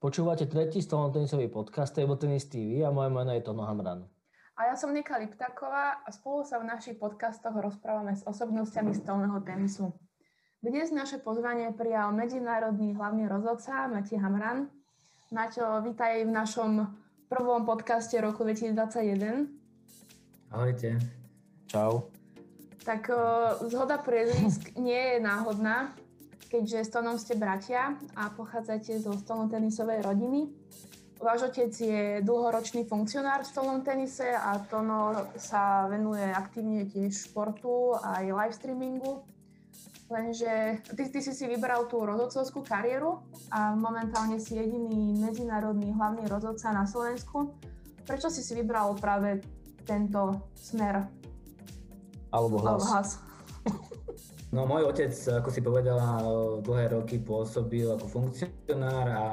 Počúvate tretí stolnotenisový podcast Table Tennis TV a moje meno je Tono Hamran. A ja som Nika Liptaková a spolu sa v našich podcastoch rozprávame s osobnostiami stolného tenisu. Dnes naše pozvanie prijal medzinárodný hlavný rozhodca Mati Hamran. Maťo, vítaj v našom prvom podcaste roku 2021. Ahojte. Čau. Tak zhoda priezvisk nie je náhodná keďže s Tonom ste bratia a pochádzate zo stolnotenisovej rodiny. Váš otec je dlhoročný funkcionár v stolnom tenise a Tono sa venuje aktívne tiež športu a aj live streamingu. Lenže ty, ty si si vybral tú rozhodcovskú kariéru a momentálne si jediný medzinárodný hlavný rozhodca na Slovensku. Prečo si si vybral práve tento smer? Alebo hlas. Alebo hlas. No môj otec, ako si povedala, dlhé roky pôsobil ako funkcionár a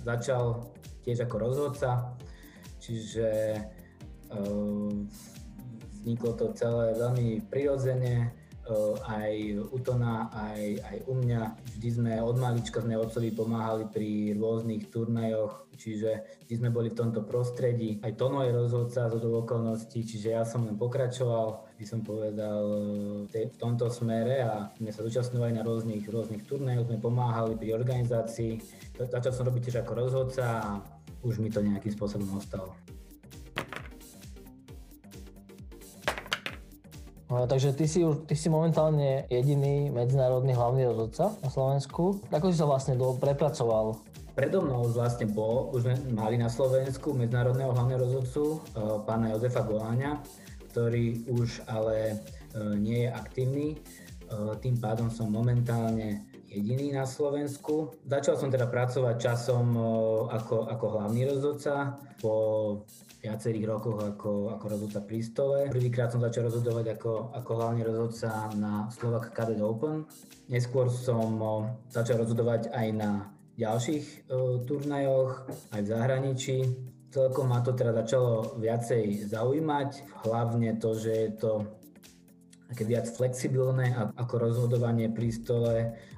začal tiež ako rozhodca, čiže uh, vzniklo to celé veľmi prirodzene. Eh, aj u Tona, aj, aj u mňa. Vždy sme od malička sme otcovi pomáhali pri rôznych turnajoch, čiže vždy sme boli v tomto prostredí. Aj Tono je rozhodca zo okolností, čiže ja som len pokračoval, by som povedal, eh, v tomto smere a sme sa zúčastňovali na rôznych, rôznych turnajoch, sme pomáhali pri organizácii. Začal som robiť tiež ako rozhodca a už mi to nejakým spôsobom ostalo. No, takže ty si, ty si momentálne jediný medzinárodný hlavný rozhodca na Slovensku. Ako si sa vlastne do, prepracoval? Predo mnou už vlastne bol, už sme mali na Slovensku medzinárodného hlavného rozhodcu, e, pána Jozefa Goláňa, ktorý už ale e, nie je aktívny. E, tým pádom som momentálne jediný na Slovensku. Začal som teda pracovať časom ako, ako hlavný rozhodca. Po viacerých rokoch ako, ako rozhodca pri stole. Prvýkrát som začal rozhodovať ako, ako hlavný rozhodca na Slovak Cadet Open. Neskôr som začal rozhodovať aj na ďalších uh, turnajoch, aj v zahraničí. Celkom ma to teda začalo viacej zaujímať, hlavne to, že je to také viac flexibilné ako rozhodovanie pri stole.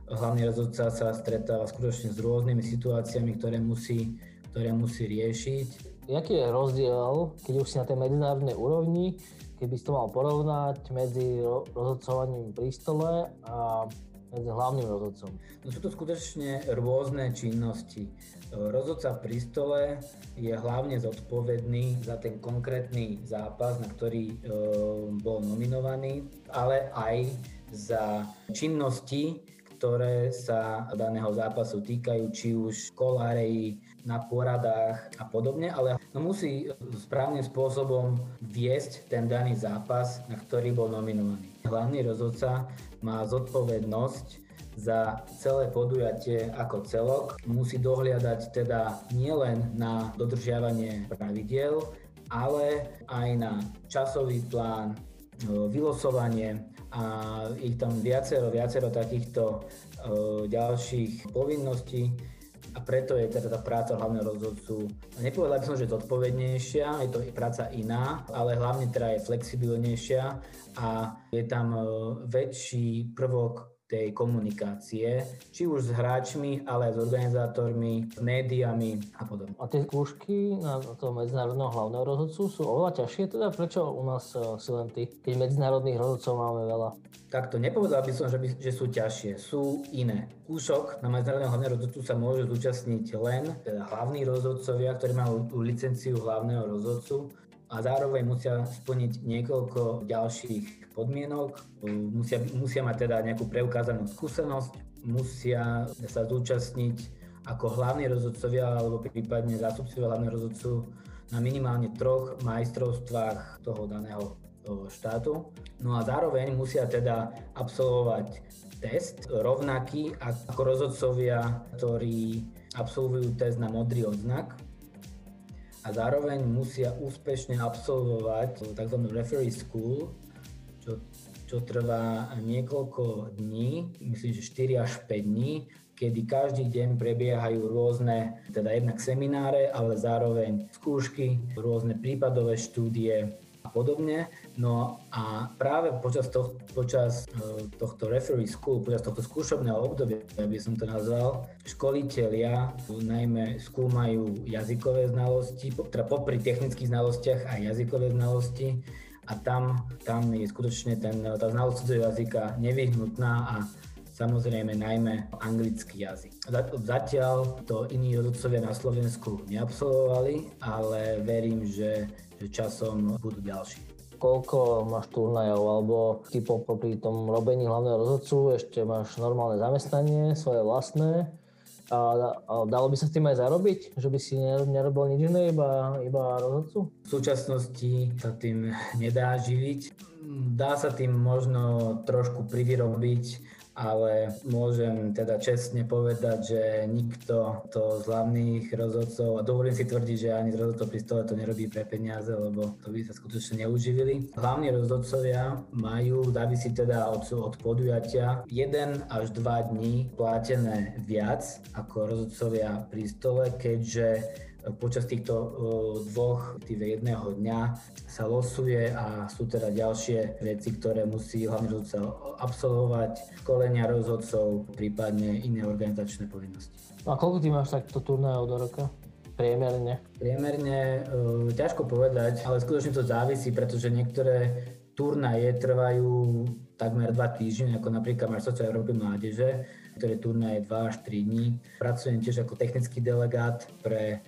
Hlavný rozhodca sa stretáva skutočne s rôznymi situáciami, ktoré musí, ktoré musí riešiť Jaký je rozdiel, keď už si na tej medzinárodnej úrovni, keby si to mal porovnať medzi rozhodcovaním pri stole a medzi hlavným rozhodcom? No sú to skutočne rôzne činnosti. Rozhodca pri stole je hlavne zodpovedný za ten konkrétny zápas, na ktorý e, bol nominovaný, ale aj za činnosti, ktoré sa daného zápasu týkajú, či už koláreji, na poradách a podobne, ale musí správnym spôsobom viesť ten daný zápas, na ktorý bol nominovaný. Hlavný rozhodca má zodpovednosť za celé podujatie ako celok. Musí dohliadať teda nielen na dodržiavanie pravidiel, ale aj na časový plán, vylosovanie a ich tam viacero, viacero takýchto ďalších povinností, a preto je teda tá práca hlavného rozhodcu, nepovedal by som, že zodpovednejšia, je to práca iná, ale hlavne teda je flexibilnejšia a je tam e, väčší prvok tej komunikácie, či už s hráčmi, ale aj s organizátormi, s médiami a podobne. A tie skúšky na toho medzinárodného hlavného rozhodcu sú oveľa ťažšie, teda prečo u nás uh, si len ty, keď medzinárodných rozhodcov máme veľa? Takto, nepovedal by som, že, by, že sú ťažšie, sú iné. Kúšok na medzinárodného hlavného rozhodcu sa môžu zúčastniť len teda hlavní rozhodcovia, ktorí majú licenciu hlavného rozhodcu a zároveň musia splniť niekoľko ďalších podmienok. Musia, musia mať teda nejakú preukázanú skúsenosť, musia sa zúčastniť ako hlavní rozhodcovia alebo prípadne zástupcovia hlavného rozhodcu na minimálne troch majstrovstvách toho daného štátu. No a zároveň musia teda absolvovať test rovnaký ako rozhodcovia, ktorí absolvujú test na modrý odznak a zároveň musia úspešne absolvovať tzv. referee school, čo, čo trvá niekoľko dní, myslím, že 4 až 5 dní, kedy každý deň prebiehajú rôzne, teda jednak semináre, ale zároveň skúšky, rôzne prípadové štúdie, a podobne. No a práve počas, to, počas e, tohto referee school, počas tohto skúšobného obdobia, by som to nazval, školitelia najmä skúmajú jazykové znalosti, teda popri technických znalostiach aj jazykové znalosti a tam, tam je skutočne ten, tá znalosť cudzieho jazyka nevyhnutná a samozrejme najmä anglický jazyk. Zatiaľ to iní rodcovia na Slovensku neabsolvovali, ale verím, že, že časom budú ďalší. Koľko máš turnajov, alebo ty popri tom robení hlavného rozhodcu ešte máš normálne zamestnanie, svoje vlastné, a, a dalo by sa s tým aj zarobiť? Že by si nerobil nič iné, iba, iba rozhodcu? V súčasnosti sa tým nedá živiť. Dá sa tým možno trošku privyrobiť ale môžem teda čestne povedať, že nikto to z hlavných rozhodcov, a dovolím si tvrdiť, že ani z rozhodcov pri stole to nerobí pre peniaze, lebo to by sa skutočne neuživili. Hlavní rozhodcovia majú, závisí teda od, od podujatia, 1 až 2 dní platené viac ako rozhodcovia pri stole, keďže počas týchto dvoch, týve jedného dňa sa losuje a sú teda ďalšie veci, ktoré musí hlavný rozhodca absolvovať, školenia rozhodcov, prípadne iné organizačné povinnosti. A koľko ty máš takto turnajov do roka? Priemerne? Priemerne e, ťažko povedať, ale skutočne to závisí, pretože niektoré turnaje trvajú takmer dva týždne, ako napríklad Marsocia Európy mládeže, ktoré turnaje 2 až 3 dní. Pracujem tiež ako technický delegát pre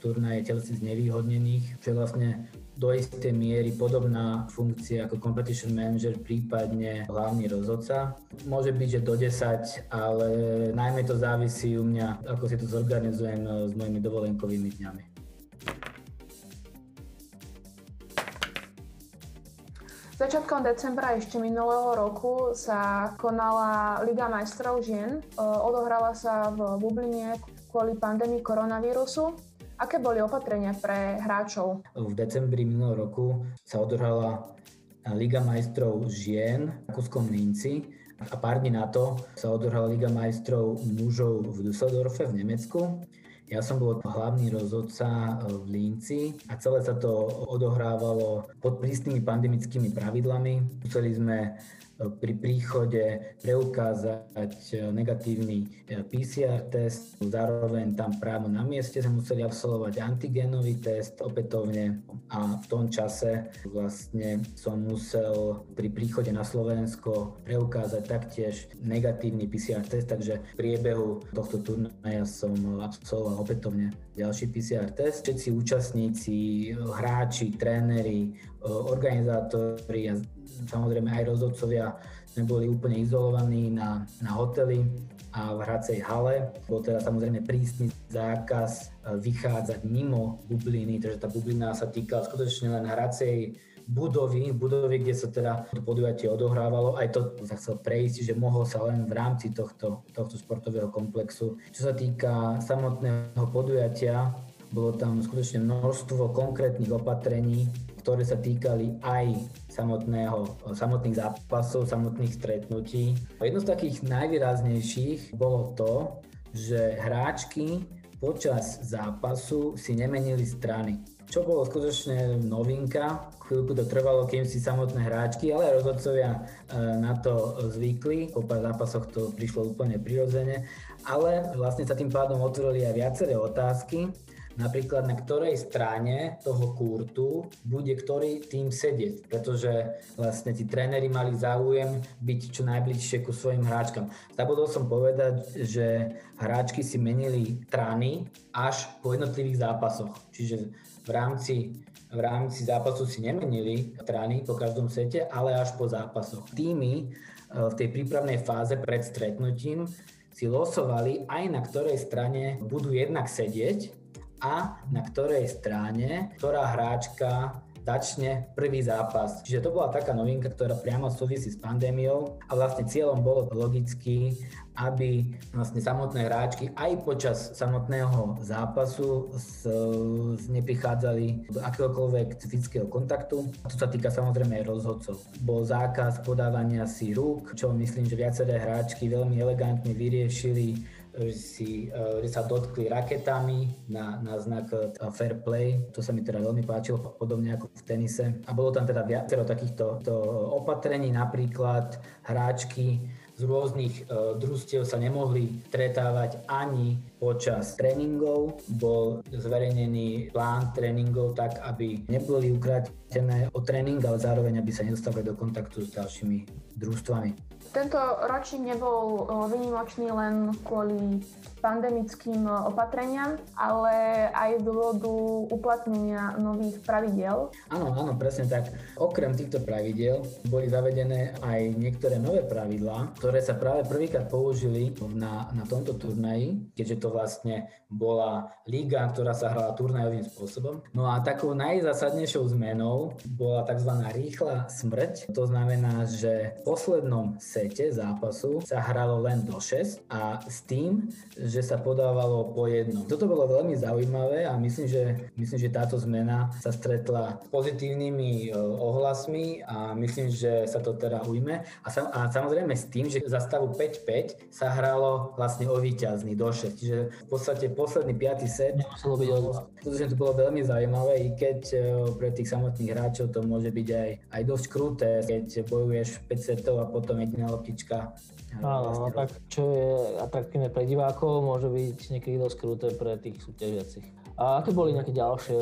turnaje telesných znevýhodnených, čo je vlastne do istej miery podobná funkcia ako competition manager, prípadne hlavný rozhodca. Môže byť, že do 10, ale najmä to závisí u mňa, ako si to zorganizujem eh, s mojimi dovolenkovými dňami. Začiatkom decembra ešte minulého roku sa konala Liga majstrov žien. Eh, odohrala sa v Bubline kvôli pandémii koronavírusu. Aké boli opatrenia pre hráčov? V decembri minulého roku sa odohrala Liga majstrov žien v Kuskom Linci a pár dní na to sa odohrala Liga majstrov mužov v Düsseldorfe v Nemecku. Ja som bol hlavný rozhodca v Linci a celé sa to odohrávalo pod prísnymi pandemickými pravidlami. Museli sme pri príchode preukázať e, negatívny e, PCR test. Zároveň tam právo na mieste sme museli absolvovať antigénový test opätovne a v tom čase vlastne som musel pri príchode na Slovensko preukázať taktiež negatívny PCR test, takže v priebehu tohto turnaja som absolvoval opätovne ďalší PCR test. Všetci účastníci, hráči, tréneri, organizátori a samozrejme aj rozhodcovia sme boli úplne izolovaní na, na hoteli a v hracej hale. Bol teda samozrejme prísny zákaz e, vychádzať mimo bubliny, takže tá bublina sa týkala skutočne len hracej budovy, budovy, kde sa teda to podujatie odohrávalo. Aj to sa chcel prejsť, že mohol sa len v rámci tohto, tohto športového komplexu. Čo sa týka samotného podujatia, bolo tam skutočne množstvo konkrétnych opatrení, ktoré sa týkali aj samotného, samotných zápasov, samotných stretnutí. Jedno z takých najvýraznejších bolo to, že hráčky počas zápasu si nemenili strany. Čo bolo skutočne novinka, chvíľku to trvalo, kým si samotné hráčky, ale rozhodcovia e, na to zvykli. Po pár zápasoch to prišlo úplne prirodzene, ale vlastne sa tým pádom otvorili aj viaceré otázky napríklad na ktorej strane toho kurtu bude ktorý tým sedieť, pretože vlastne tí tréneri mali záujem byť čo najbližšie ku svojim hráčkam. Zabudol som povedať, že hráčky si menili trány až po jednotlivých zápasoch, čiže v rámci v rámci zápasu si nemenili trány po každom sete, ale až po zápasoch. Týmy e, v tej prípravnej fáze pred stretnutím si losovali aj na ktorej strane budú jednak sedieť a na ktorej strane, ktorá hráčka začne prvý zápas. Čiže to bola taká novinka, ktorá priamo súvisí s pandémiou a vlastne cieľom bolo logicky, aby vlastne samotné hráčky aj počas samotného zápasu s, s neprichádzali do akéhokoľvek fyzického kontaktu. A to sa týka samozrejme aj rozhodcov. Bol zákaz podávania si rúk, čo myslím, že viaceré hráčky veľmi elegantne vyriešili si, že sa dotkli raketami na, na znak fair play. To sa mi teda veľmi páčilo, podobne ako v tenise. A bolo tam teda viacero takýchto opatrení, napríklad hráčky z rôznych uh, družstiev sa nemohli stretávať ani počas tréningov. Bol zverejnený plán tréningov tak, aby neboli ukratené o tréning, ale zároveň aby sa nedostávali do kontaktu s ďalšími družstvami. Tento ročník nebol vynimočný len kvôli pandemickým opatreniam, ale aj z dôvodu uplatnenia nových pravidiel. Áno, áno, presne tak. Okrem týchto pravidiel boli zavedené aj niektoré nové pravidlá, ktoré sa práve prvýkrát použili na, na tomto turnaji, keďže to vlastne bola liga, ktorá sa hrala turnajovým spôsobom. No a takou najzásadnejšou zmenou bola tzv. rýchla smrť. To znamená, že v poslednom sete zápasu sa hralo len do 6 a s tým, že sa podávalo po jednom. Toto bolo veľmi zaujímavé a myslím, že, myslím, že táto zmena sa stretla s pozitívnymi e, ohlasmi a myslím, že sa to teda ujme. A, sam, a samozrejme s tým, že za stavu 5-5 sa hralo vlastne o víťazný do 6. Čiže v podstate posledný 5. set Skutočne to bolo veľmi zaujímavé, i keď e, pre tých samotných hráčov to môže byť aj, aj dosť kruté, keď bojuješ 5 setov a potom jediná loptička Áno, no tak čo je atraktívne pre divákov, môže byť niekedy dosť kruté pre tých súťažiacich. A aké boli nejaké ďalšie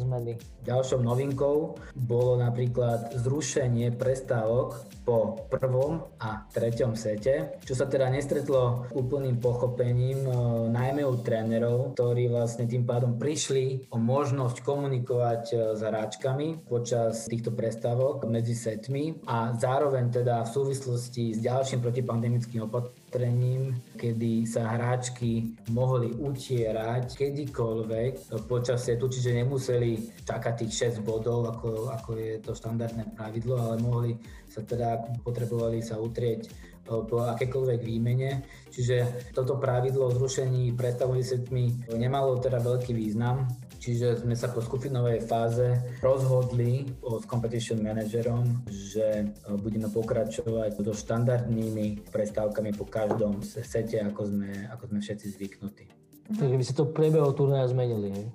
zmeny? Ďalšou novinkou bolo napríklad zrušenie prestávok po prvom a treťom sete, čo sa teda nestretlo úplným pochopením, e, najmä u trénerov, ktorí vlastne tým pádom prišli o možnosť komunikovať e, s hráčkami počas týchto prestávok medzi setmi a zároveň teda v súvislosti s ďalším protipandemickým opatrením, kedy sa hráčky mohli utierať kedykoľvek počas setu, čiže nemuseli čakať tých 6 bodov, ako, ako je to štandardné pravidlo, ale mohli sa teda potrebovali sa utrieť e, po akékoľvek výmene. Čiže toto pravidlo o zrušení predstavových setmi nemalo teda veľký význam, čiže sme sa po skupinovej fáze rozhodli s competition manažerom, že e, budeme pokračovať so štandardnými prestávkami po každom sete, ako sme, ako sme všetci zvyknutí. Takže by ste to priebehu turnaja zmenili?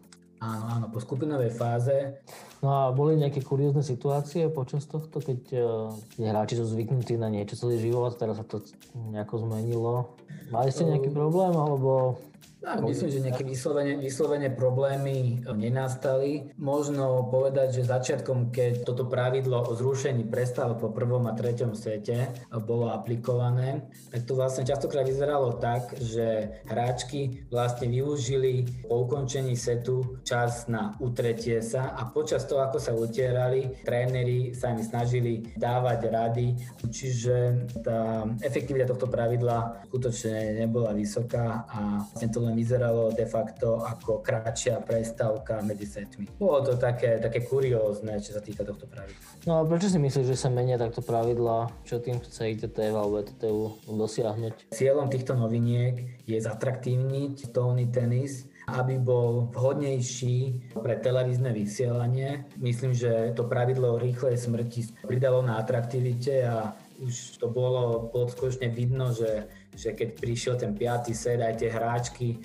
Áno, áno, po skupinovej fáze. No a boli nejaké kuriózne situácie počas tohto, keď uh, hráči sú zvyknutí na niečo celý život, teraz sa to nejako zmenilo. Mali ste nejaký problém, alebo tak, myslím, že nejaké vyslovene, vyslovene problémy nenastali. Možno povedať, že začiatkom, keď toto pravidlo o zrušení prestalo po prvom a treťom sete bolo aplikované, tak to vlastne častokrát vyzeralo tak, že hráčky vlastne využili po ukončení setu čas na utretie sa a počas toho, ako sa utierali, tréneri sa im snažili dávať rady, čiže tá efektivita tohto pravidla skutočne nebola vysoká a vlastne to len vyzeralo de facto ako kratšia prestávka medzi setmi. Bolo to také, také kuriózne, čo sa týka tohto pravidla. No a prečo si myslíš, že sa menia takto pravidla? Čo tým chce ITTF alebo ETTU dosiahnuť? Cieľom týchto noviniek je zatraktívniť stolný tenis, aby bol vhodnejší pre televízne vysielanie. Myslím, že to pravidlo rýchlej smrti pridalo na atraktivite a už to bolo, bolo skutočne vidno, že že keď prišiel ten piatý set, aj tie hráčky, e,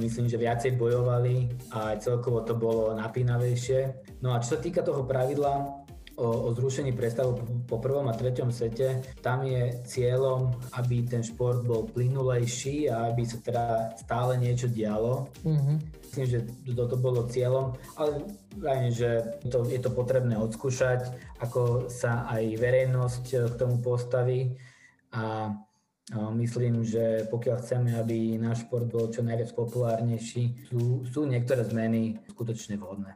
myslím, že viacej bojovali a aj celkovo to bolo napínavejšie. No a čo sa týka toho pravidla, o, o zrušení prestavu po prvom a treťom sete. Tam je cieľom, aby ten šport bol plynulejší a aby sa teda stále niečo dialo. Mm-hmm. Myslím, že toto bolo cieľom, ale vrajím, že to, je to potrebné odskúšať, ako sa aj verejnosť k tomu postaví a Myslím, že pokiaľ chceme, aby náš šport bol čo najviac populárnejší, sú, sú niektoré zmeny skutočne vhodné.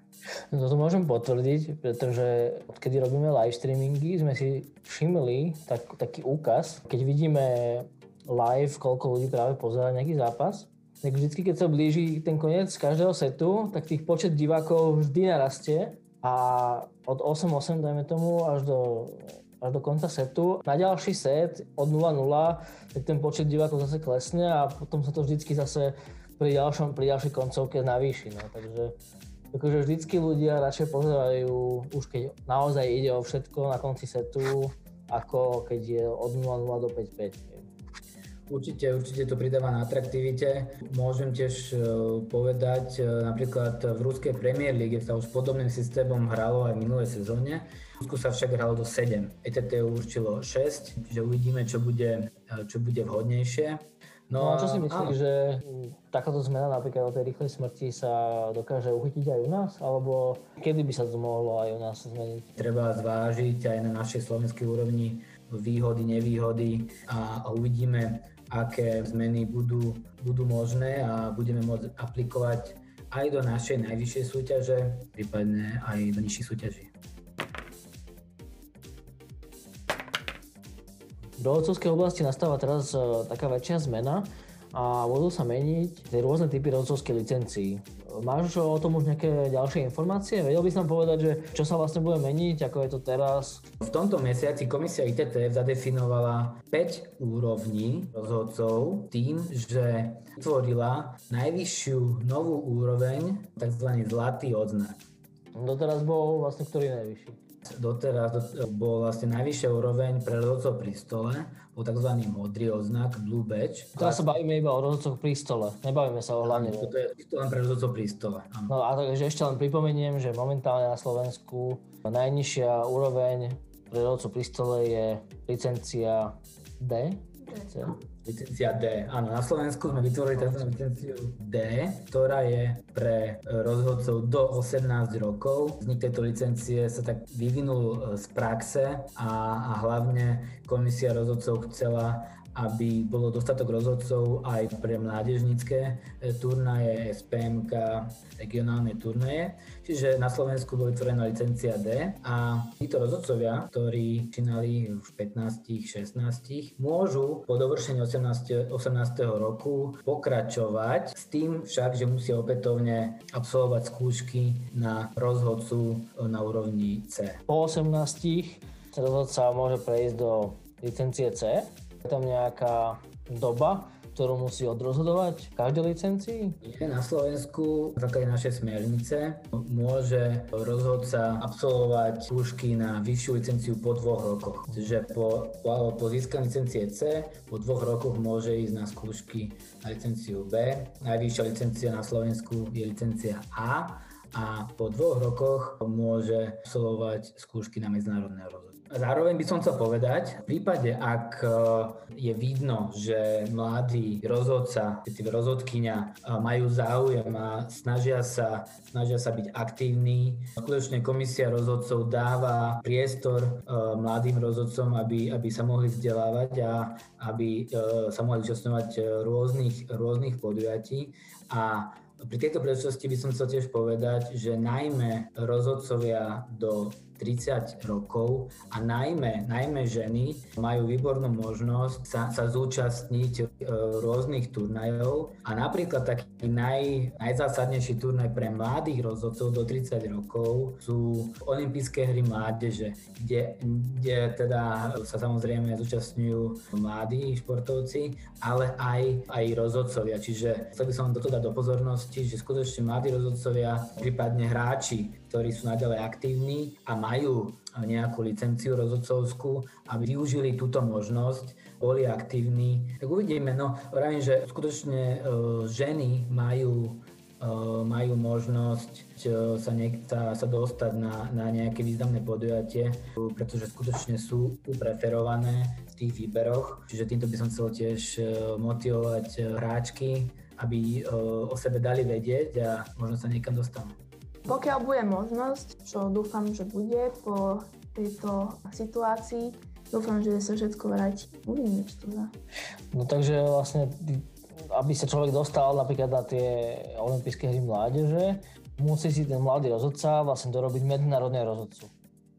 No to môžem potvrdiť, pretože odkedy robíme live streamingy, sme si všimli tak, taký úkaz, keď vidíme live, koľko ľudí práve pozerá nejaký zápas, tak vždycky, keď sa blíži ten koniec každého setu, tak tých počet divákov vždy narastie a od 8-8, dajme tomu, až do až do konca setu. Na ďalší set od 0-0 tak ten počet divákov zase klesne a potom sa to vždycky zase pri, ďalšom, pri ďalšej koncovke navýši. No. Takže akože vždycky ľudia radšej pozerajú, už keď naozaj ide o všetko na konci setu, ako keď je od 0-0 do 5-5. Určite, určite to pridáva na atraktivite. Môžem tiež e, povedať, e, napríklad v ruskej Premier League sa už podobným systémom hralo aj v minulej sezóne. Rusku sa však hralo do 7. ETT určilo 6, čiže uvidíme, čo bude, e, čo bude vhodnejšie. No, no a čo si myslíš, že takáto zmena napríklad o tej rýchlej smrti sa dokáže uchytiť aj u nás? Alebo kedy by sa to mohlo aj u nás zmeniť? Treba zvážiť aj na našej slovenskej úrovni výhody, nevýhody a uvidíme, aké zmeny budú, budú možné a budeme môcť aplikovať aj do našej najvyššej súťaže, prípadne aj do nižších súťaží. Do otcovskej oblasti nastáva teraz e, taká väčšia zmena a budú sa meniť tie rôzne typy rozhodcovských licencií. Máš o tom už nejaké ďalšie informácie? Vedel by nám povedať, že čo sa vlastne bude meniť, ako je to teraz? V tomto mesiaci komisia ITTF zadefinovala 5 úrovní rozhodcov tým, že vytvorila najvyššiu novú úroveň, tzv. zlatý odznak. Doteraz bol vlastne ktorý najvyšší? Doteraz bol vlastne najvyššia úroveň pre rozhodcov pri stole, bol tzv. modrý odznak Blue Badge. Teraz sa bavíme iba o rozhodcoch pri stole, nebavíme sa o hlavne. Toto je čisto len pre rozhodcov pri stole. Áno. No a takže ešte len pripomeniem, že momentálne na Slovensku najnižšia úroveň pre rozhodcov pri stole je licencia D. D. Licencia D. Áno, na Slovensku sme vytvorili tzv. licenciu D, ktorá je pre rozhodcov do 18 rokov. Vznik tejto licencie sa tak vyvinul e, z praxe a, a hlavne komisia rozhodcov chcela aby bolo dostatok rozhodcov aj pre mládežnícke e, turnaje, SPMK, regionálne turnaje. Čiže na Slovensku bola vytvorená licencia D a títo rozhodcovia, ktorí činali v 15, 16, môžu po dovršení 18, 18. roku pokračovať s tým však, že musia opätovne absolvovať skúšky na rozhodcu na úrovni C. Po 18 rozhodca môže prejsť do licencie C je tam nejaká doba, ktorú musí odrozhodovať v každej licencii? Na Slovensku, v základe našej smernice, môže rozhodca absolvovať skúšky na vyššiu licenciu po dvoch rokoch. Čiže po, po, po získaní licencie C, po dvoch rokoch môže ísť na skúšky na licenciu B. Najvyššia licencia na Slovensku je licencia A a po dvoch rokoch môže absolvovať skúšky na medzinárodné rozhodnutie. Zároveň by som chcel povedať, v prípade, ak e, je vidno, že mladý rozhodca, respektíve rozhodkyňa e, majú záujem a snažia sa, snažia sa byť aktívni, skutočne komisia rozhodcov dáva priestor e, mladým rozhodcom, aby, aby sa mohli vzdelávať a aby sa mohli zúčastňovať rôznych, rôznych podujatí. A pri tejto príležitosti by som chcel tiež povedať, že najmä rozhodcovia do 30 rokov a najmä, najmä ženy majú výbornú možnosť sa, sa zúčastniť e, rôznych turnajov a napríklad taký naj, najzásadnejší turnaj pre mladých rozhodcov do 30 rokov sú olympijské hry mládeže, kde, kde teda sa samozrejme zúčastňujú mladí športovci, ale aj, aj rozhodcovia. Čiže chcel by som toto dať do pozornosti, že skutočne mladí rozhodcovia, prípadne hráči, ktorí sú naďalej aktívni a majú nejakú licenciu rozhodcovskú, aby využili túto možnosť, boli aktívni. Tak uvidíme, no vravím, že skutočne uh, ženy majú uh, majú možnosť uh, sa, niek- sa, sa dostať na, na nejaké významné podujatie, pretože skutočne sú preferované v tých výberoch. Čiže týmto by som chcel tiež motivovať hráčky, aby o sebe dali vedieť a možno sa niekam dostanú. Pokiaľ bude možnosť, čo dúfam, že bude po tejto situácii, dúfam, že sa všetko vráti. Uvidíme, čo to dá. No takže vlastne, aby sa človek dostal napríklad na tie olympijské hry mládeže, musí si ten mladý rozhodca vlastne dorobiť medzinárodného rozhodcu.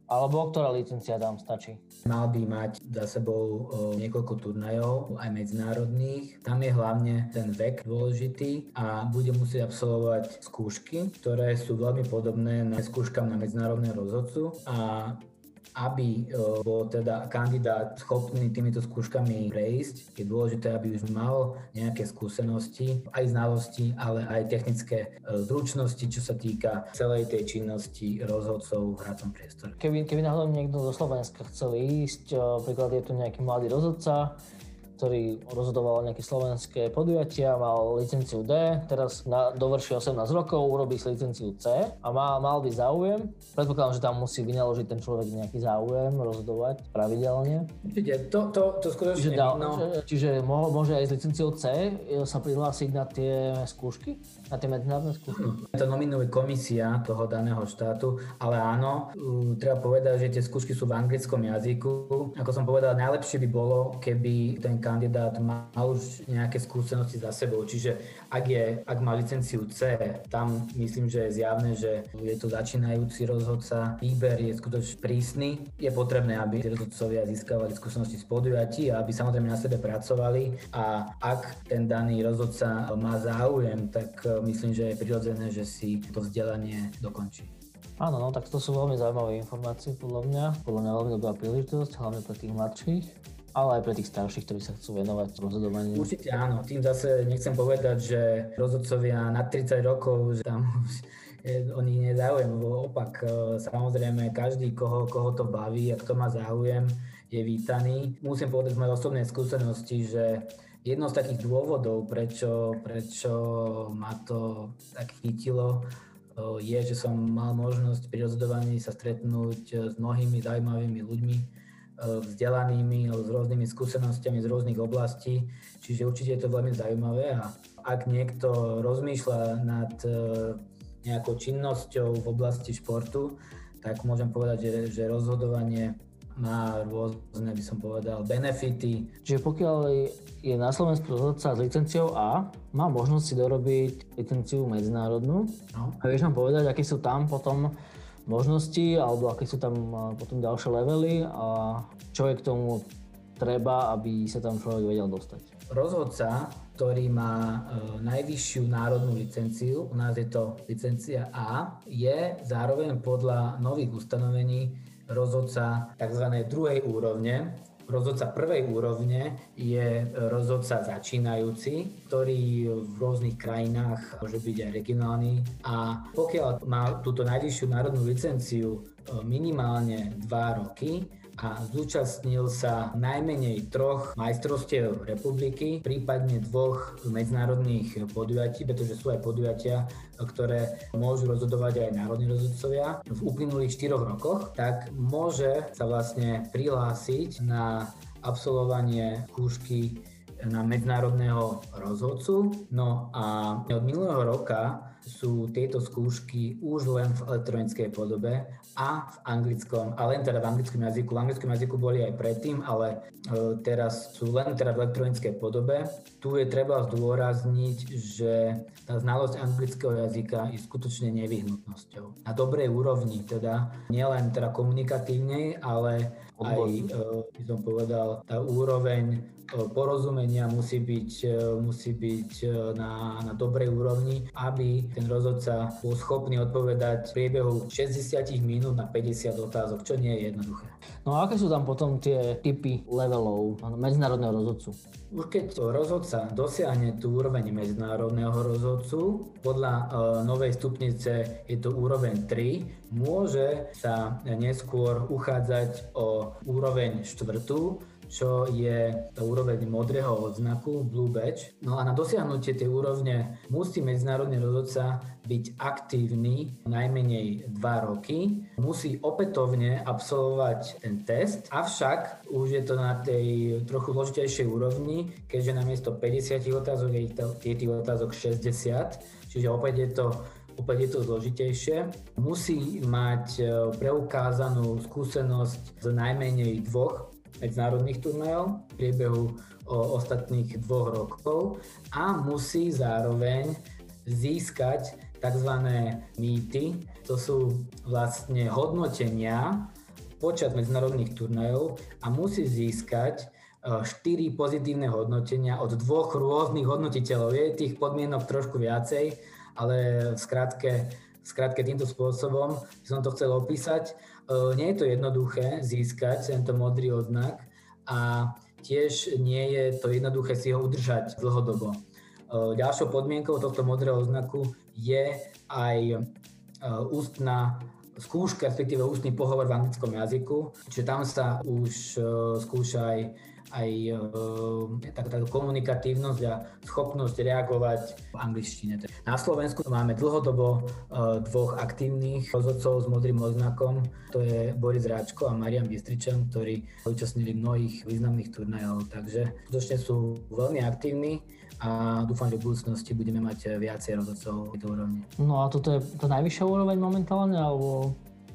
Alebo ktorá licencia tam stačí? Mal by mať za sebou niekoľko turnajov, aj medzinárodných. Tam je hlavne ten vek dôležitý a bude musieť absolvovať skúšky, ktoré sú veľmi podobné na skúškam na medzinárodné rozhodcu a aby e, bol teda kandidát schopný týmito skúškami prejsť, je dôležité, aby už mal nejaké skúsenosti, aj znalosti, ale aj technické e, zručnosti, čo sa týka celej tej činnosti rozhodcov v hracom priestore. Keby, keby náhodou niekto do Slovenska chcel ísť, napríklad je tu nejaký mladý rozhodca, ktorý rozhodoval nejaké slovenské podujatia, mal licenciu D, teraz na, dovrší 18 rokov, urobí si licenciu C a má, mal by záujem. Predpokladám, že tam musí vynaložiť ten človek nejaký záujem, rozhodovať pravidelne. Čiže to, to, to skutočne čiže, dá, no. čiže môže aj s licenciou C sa prihlásiť na tie skúšky, na tie medzinárodné skúšky? To nominuje komisia toho daného štátu, ale áno, treba povedať, že tie skúšky sú v anglickom jazyku. Ako som povedal, najlepšie by bolo, keby ten kandidát mal už nejaké skúsenosti za sebou. Čiže ak, je, ak má licenciu C, tam myslím, že je zjavné, že je to začínajúci rozhodca, výber je skutočne prísny. Je potrebné, aby rozhodcovia získavali skúsenosti z podujatí a aby samozrejme na sebe pracovali a ak ten daný rozhodca má záujem, tak e, myslím, že je prirodzené, že si to vzdelanie dokončí. Áno, no tak to sú veľmi zaujímavé informácie podľa mňa. Podľa mňa veľmi dobrá príležitosť, hlavne pre tých mladších ale aj pre tých starších, ktorí sa chcú venovať rozhodovaniu. Určite áno, tým zase nechcem povedať, že rozhodcovia na 30 rokov, že tam o nich nezáujem, opak, e, samozrejme každý, koho, koho to baví a kto má záujem, je vítaný. Musím povedať z mojej osobnej skúsenosti, že jedno z takých dôvodov, prečo, prečo ma to tak chytilo, e, je, že som mal možnosť pri rozhodovaní sa stretnúť s mnohými zaujímavými ľuďmi, E, vzdelanými s rôznymi skúsenostiami z rôznych oblastí, čiže určite je to veľmi zaujímavé a ak niekto rozmýšľa nad e, nejakou činnosťou v oblasti športu, tak môžem povedať, že, že rozhodovanie má rôzne, by som povedal, benefity. Čiže pokiaľ je na Slovensku rozhodca s licenciou A, má možnosť si dorobiť licenciu medzinárodnú. No. A vieš nám povedať, aké sú tam potom možnosti alebo aké sú tam potom ďalšie levely a čo je k tomu treba, aby sa tam človek vedel dostať. Rozhodca, ktorý má e, najvyššiu národnú licenciu, u nás je to licencia A, je zároveň podľa nových ustanovení rozhodca tzv. druhej úrovne, rozhodca prvej úrovne je rozhodca začínajúci, ktorý v rôznych krajinách môže byť aj regionálny. A pokiaľ má túto najvyššiu národnú licenciu e, minimálne 2 roky, a zúčastnil sa najmenej troch majstrovstiev republiky, prípadne dvoch medzinárodných podujatí, pretože sú aj podujatia, ktoré môžu rozhodovať aj národní rozhodcovia v uplynulých 4 rokoch, tak môže sa vlastne prihlásiť na absolvovanie skúšky na medzinárodného rozhodcu. No a od minulého roka sú tieto skúšky už len v elektronickej podobe a v anglickom, a len teda v anglickom jazyku. V anglickom jazyku boli aj predtým, ale e, teraz sú len teda v elektronickej podobe. Tu je treba zdôrazniť, že tá znalosť anglického jazyka je skutočne nevyhnutnosťou. Na dobrej úrovni teda, nielen teda komunikatívnej, ale aj, e, by som povedal, tá úroveň porozumenia musí byť, e, musí byť e, na, na dobrej úrovni, aby ten rozhodca bol schopný odpovedať v priebehu 60 minút na 50 otázok, čo nie je jednoduché. No a aké sú tam potom tie typy levelov medzinárodného rozhodcu? Už keď rozhodca dosiahne tú úroveň medzinárodného rozhodcu, podľa e, novej stupnice je to úroveň 3, môže sa neskôr uchádzať o úroveň štvrtú, čo je úroveň modrého odznaku Blue Badge. No a na dosiahnutie tej úrovne musí medzinárodný rozhodca byť aktívny najmenej 2 roky, musí opätovne absolvovať ten test, avšak už je to na tej trochu zložitejšej úrovni, keďže namiesto 50 otázok je tých otázok 60, čiže opäť je to opäť je to zložitejšie. Musí mať e, preukázanú skúsenosť z najmenej dvoch medzinárodných turnajov v priebehu ostatných dvoch rokov a musí zároveň získať tzv. mýty, to sú vlastne hodnotenia počas medzinárodných turnajov a musí získať 4 e, pozitívne hodnotenia od dvoch rôznych hodnotiteľov. Je tých podmienok trošku viacej, ale v skratke, v skratke týmto spôsobom som to chcel opísať. Nie je to jednoduché získať tento modrý odznak a tiež nie je to jednoduché si ho udržať dlhodobo. Ďalšou podmienkou tohto modrého oznaku je aj ústna skúška, respektíve ústny pohovor v anglickom jazyku, čiže tam sa už skúša aj, aj e, tak, tak komunikatívnosť a schopnosť reagovať v angličtine. Na Slovensku máme dlhodobo e, dvoch aktívnych rozhodcov s modrým oznakom, to je Boris Ráčko a Marian Bystričan, ktorí zúčastnili mnohých významných turnajov, takže skutočne sú veľmi aktívni a dúfam, že v budúcnosti budeme mať viacej rozhodcov v tejto úrovni. No a toto je tá najvyššia úroveň momentálne, alebo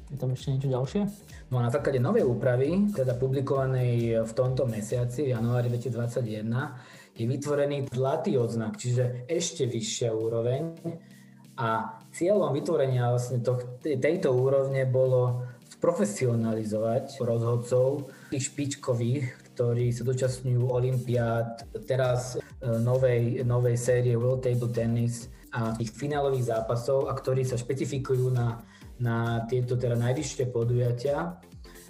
je tam ešte niečo ďalšie? No a na základe novej úpravy, teda publikovanej v tomto mesiaci, v januári 2021, je vytvorený zlatý odznak, čiže ešte vyššia úroveň. A cieľom vytvorenia vlastne to, tejto úrovne bolo sprofesionalizovať rozhodcov, tých špičkových, ktorí sa dočasňujú Olympiád, teraz e, novej, novej série World Table Tennis a tých finálových zápasov a ktorí sa špecifikujú na, na tieto teda najvyššie podujatia.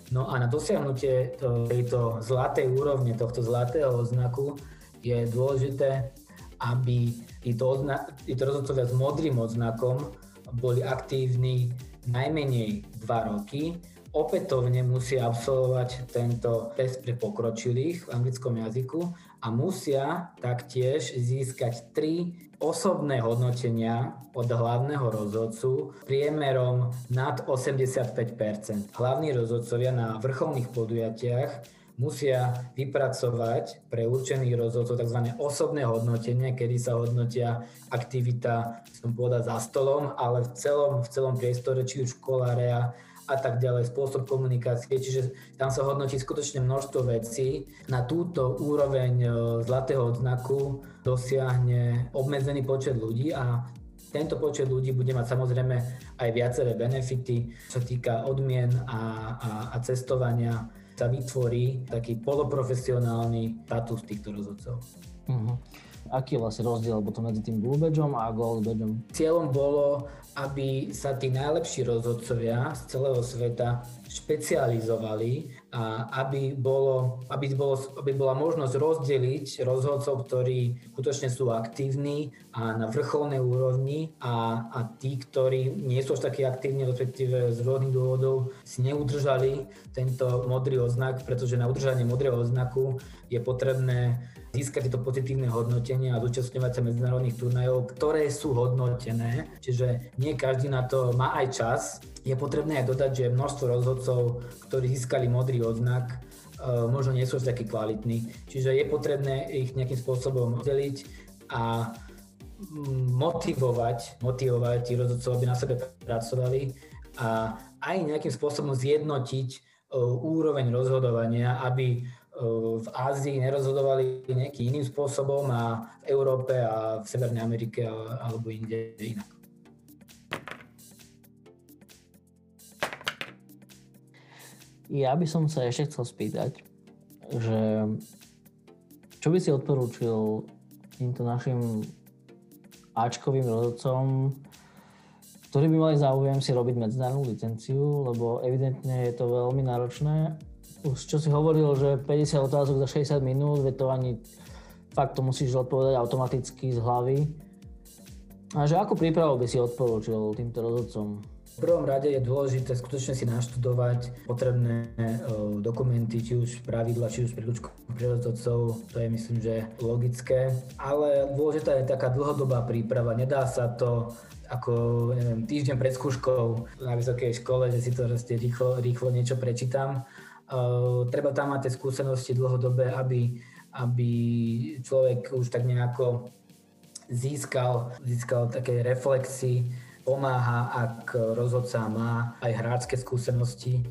No a na dosiahnutie tejto zlatej úrovne, tohto zlatého oznaku je dôležité, aby títo, ozna- rozhodcovia s modrým oznakom boli aktívni najmenej 2 roky opätovne musia absolvovať tento test pre pokročilých v anglickom jazyku a musia taktiež získať tri osobné hodnotenia od hlavného rozhodcu priemerom nad 85% Hlavní rozhodcovia na vrcholných podujatiach musia vypracovať pre určených rozhodcov tzv. osobné hodnotenie, kedy sa hodnotia aktivita, som povedal, za stolom, ale v celom, v celom priestore, či už školárea, a tak ďalej, spôsob komunikácie, čiže tam sa hodnotí skutočne množstvo vecí. Na túto úroveň e, zlatého odznaku dosiahne obmedzený počet ľudí a tento počet ľudí bude mať samozrejme aj viaceré benefity, čo týka odmien a, a, a cestovania sa vytvorí taký poloprofesionálny status týchto rozhodcov. Uh-huh. Aký je vlastne rozdiel potom medzi tým Blue Badgeom a Gold Badgeom? Cieľom bolo aby sa tí najlepší rozhodcovia z celého sveta špecializovali a aby, bolo, aby, bolo, aby bola možnosť rozdeliť rozhodcov, ktorí skutočne sú aktívni a na vrcholnej úrovni a, a tí, ktorí nie sú až takí aktívni, respektíve z rôznych dôvodov si neudržali tento modrý oznak, pretože na udržanie modrého oznaku je potrebné získať tieto pozitívne hodnotenia a zúčastňovať sa medzinárodných turnajov, ktoré sú hodnotené, čiže nie každý na to má aj čas. Je potrebné aj dodať, že množstvo rozhodcov, ktorí získali modrý odznak, e, možno nie sú takí kvalitní. Čiže je potrebné ich nejakým spôsobom deliť a mm, motivovať, motivovať tí rozhodcov, aby na sebe pracovali a aj nejakým spôsobom zjednotiť e, úroveň rozhodovania, aby v Ázii nerozhodovali nejakým iným spôsobom a v Európe a v Severnej Amerike alebo inde inak. Ja by som sa ešte chcel spýtať, že čo by si odporúčil týmto našim Ačkovým rozhodcom, ktorí by mali záujem si robiť medzinárodnú licenciu, lebo evidentne je to veľmi náročné už čo si hovoril, že 50 otázok za 60 minút, veď to ani fakt to musíš odpovedať automaticky z hlavy. A že akú prípravu by si odporúčil týmto rozhodcom? V prvom rade je dôležité skutočne si naštudovať potrebné uh, dokumenty, či už pravidla, či už príručku pre rozhodcov, to je myslím, že logické. Ale dôležitá je taká dlhodobá príprava, nedá sa to ako neviem, týždeň pred skúškou na vysokej škole, že si to rýchlo, rýchlo niečo prečítam treba tam mať tie skúsenosti dlhodobé, aby, aby človek už tak nejako získal, získal také reflexy, pomáha, ak rozhodca má aj hráčske skúsenosti,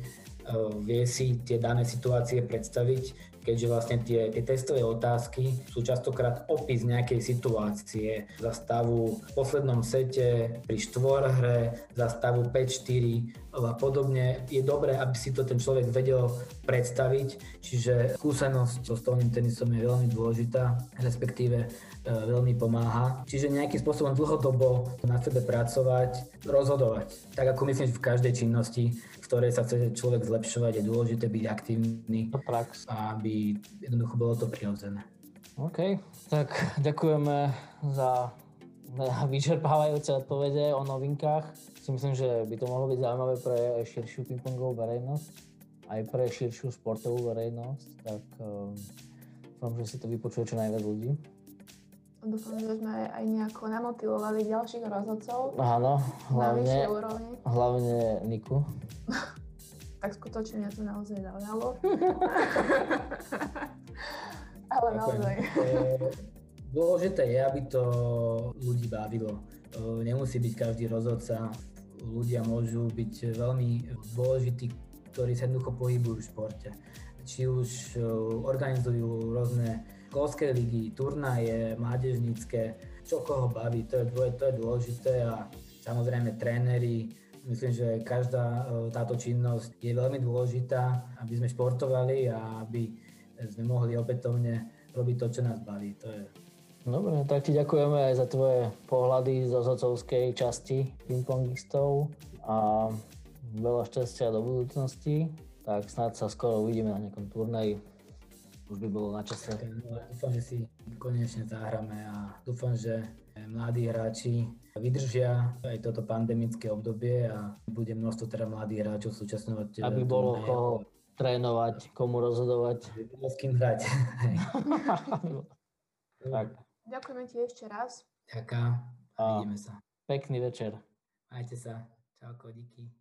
uh, vie si tie dané situácie predstaviť, keďže vlastne tie, tie testové otázky sú častokrát opis nejakej situácie. Za stavu v poslednom sete, pri štvorhre, za stavu 5-4 a podobne. Je dobré, aby si to ten človek vedel predstaviť, čiže skúsenosť so stolným tenisom je veľmi dôležitá, respektíve e, veľmi pomáha. Čiže nejakým spôsobom dlhodobo na sebe pracovať, rozhodovať. Tak ako myslím, že v každej činnosti ktorej sa chce človek zlepšovať, je dôležité byť aktívny, prax. aby jednoducho bolo to prirodzené. OK, tak ďakujeme za vyčerpávajúce odpovede o novinkách. Si myslím, že by to mohlo byť zaujímavé pre širšiu pingpongovú verejnosť, aj pre širšiu sportovú verejnosť. Tak um, Dúfam, že si to vypočuje čo najviac ľudí. Dúfam, že sme aj nejako namotivovali ďalších rozhodcov Áno, hlavne, hlavne Niku. Tak skutočne mňa to naozaj zaujalo. Ale Ďakujem. naozaj. E, Dôležité je, aby to ľudí bavilo. E, Nemusí byť každý rozhodca. Ľudia môžu byť veľmi dôležití, ktorí sa jednoducho pohybujú v športe. Či už e, organizujú rôzne školské ligy, turnaje, mládežnícke, čo koho baví, to je, to je dôležité a samozrejme tréneri, myslím, že každá e, táto činnosť je veľmi dôležitá, aby sme športovali a aby sme mohli opätovne robiť to, čo nás baví. To je Dobre, tak ti ďakujeme aj za tvoje pohľady z rozhodcovskej časti pingpongistov a veľa šťastia do budúcnosti. Tak snad sa skoro uvidíme na nejakom turnaji. Už by bolo na čase. No, dúfam, že si konečne zahráme a dúfam, že mladí hráči vydržia aj toto pandemické obdobie a bude množstvo teda mladých hráčov súčasňovať. Aby bolo koho trénovať, komu rozhodovať. Bolo s kým hrať. tak, Ďakujeme ti ešte raz. A- vidíme sa. pekný večer. Majte sa. Čauko, díky.